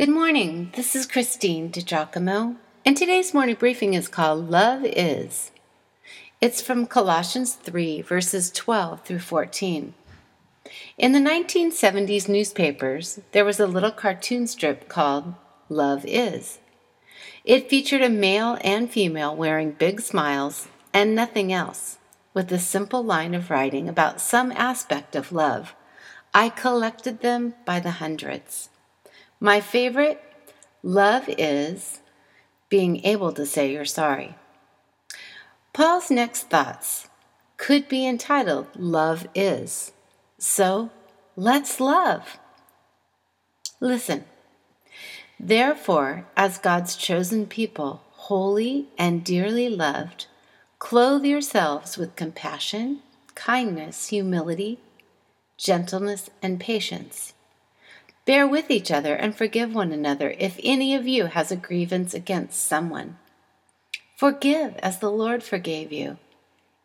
Good morning. This is Christine DiGiacomo, and today's morning briefing is called Love Is. It's from Colossians 3, verses 12 through 14. In the 1970s newspapers, there was a little cartoon strip called Love Is. It featured a male and female wearing big smiles and nothing else, with a simple line of writing about some aspect of love. I collected them by the hundreds. My favorite, love is being able to say you're sorry. Paul's next thoughts could be entitled Love Is. So let's love. Listen. Therefore, as God's chosen people, holy and dearly loved, clothe yourselves with compassion, kindness, humility, gentleness, and patience. Bear with each other and forgive one another if any of you has a grievance against someone. Forgive as the Lord forgave you.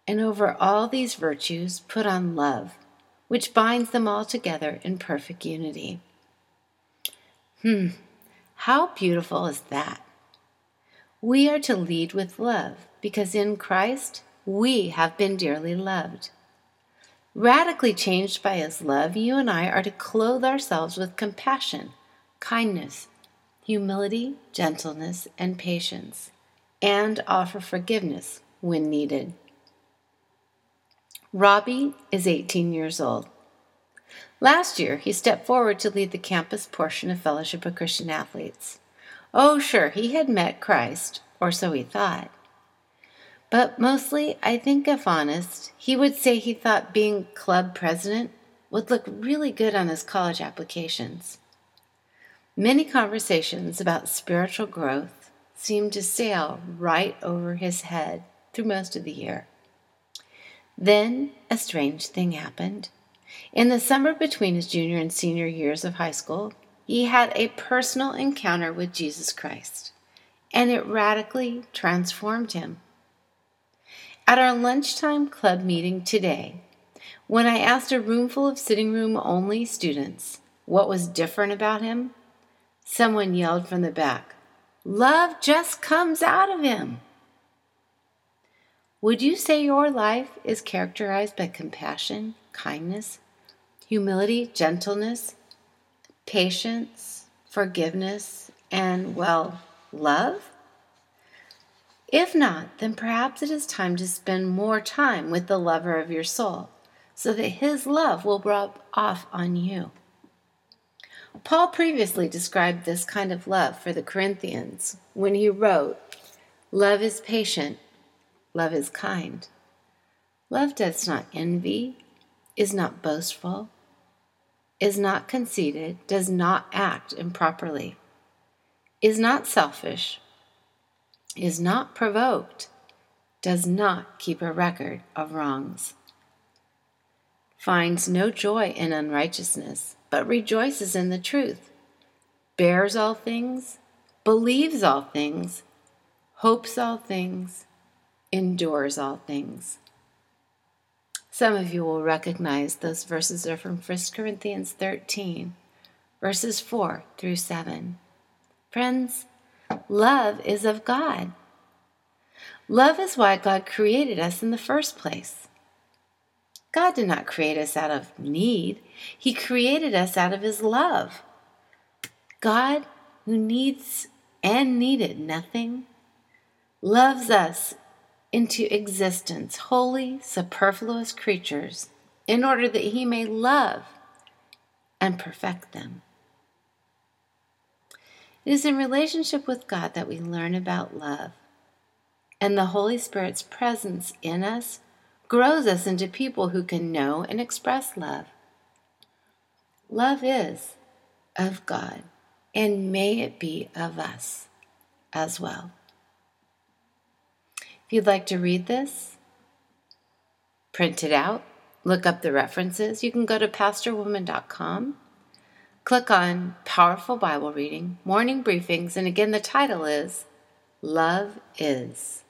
And over all these virtues, put on love, which binds them all together in perfect unity. Hmm, how beautiful is that? We are to lead with love because in Christ we have been dearly loved. Radically changed by His love, you and I are to clothe ourselves with compassion, kindness, humility, gentleness, and patience, and offer forgiveness when needed. Robbie is 18 years old. Last year, he stepped forward to lead the campus portion of Fellowship of Christian Athletes. Oh, sure, he had met Christ, or so he thought. But mostly, I think if honest, he would say he thought being club president would look really good on his college applications. Many conversations about spiritual growth seemed to sail right over his head through most of the year. Then a strange thing happened. In the summer between his junior and senior years of high school, he had a personal encounter with Jesus Christ, and it radically transformed him. At our lunchtime club meeting today, when I asked a roomful of sitting room only students what was different about him, someone yelled from the back, Love just comes out of him. Would you say your life is characterized by compassion, kindness, humility, gentleness, patience, forgiveness, and, well, love? If not, then perhaps it is time to spend more time with the lover of your soul, so that his love will rub off on you. Paul previously described this kind of love for the Corinthians when he wrote, Love is patient, love is kind. Love does not envy, is not boastful, is not conceited, does not act improperly, is not selfish is not provoked, does not keep a record of wrongs, finds no joy in unrighteousness, but rejoices in the truth, bears all things, believes all things, hopes all things, endures all things. Some of you will recognize those verses are from 1 Corinthians 13, verses 4 through 7. Friends, Love is of God. Love is why God created us in the first place. God did not create us out of need, He created us out of His love. God, who needs and needed nothing, loves us into existence, wholly, superfluous creatures, in order that He may love and perfect them. It is in relationship with God that we learn about love. And the Holy Spirit's presence in us grows us into people who can know and express love. Love is of God, and may it be of us as well. If you'd like to read this, print it out, look up the references, you can go to pastorwoman.com Click on Powerful Bible Reading, Morning Briefings, and again, the title is Love Is.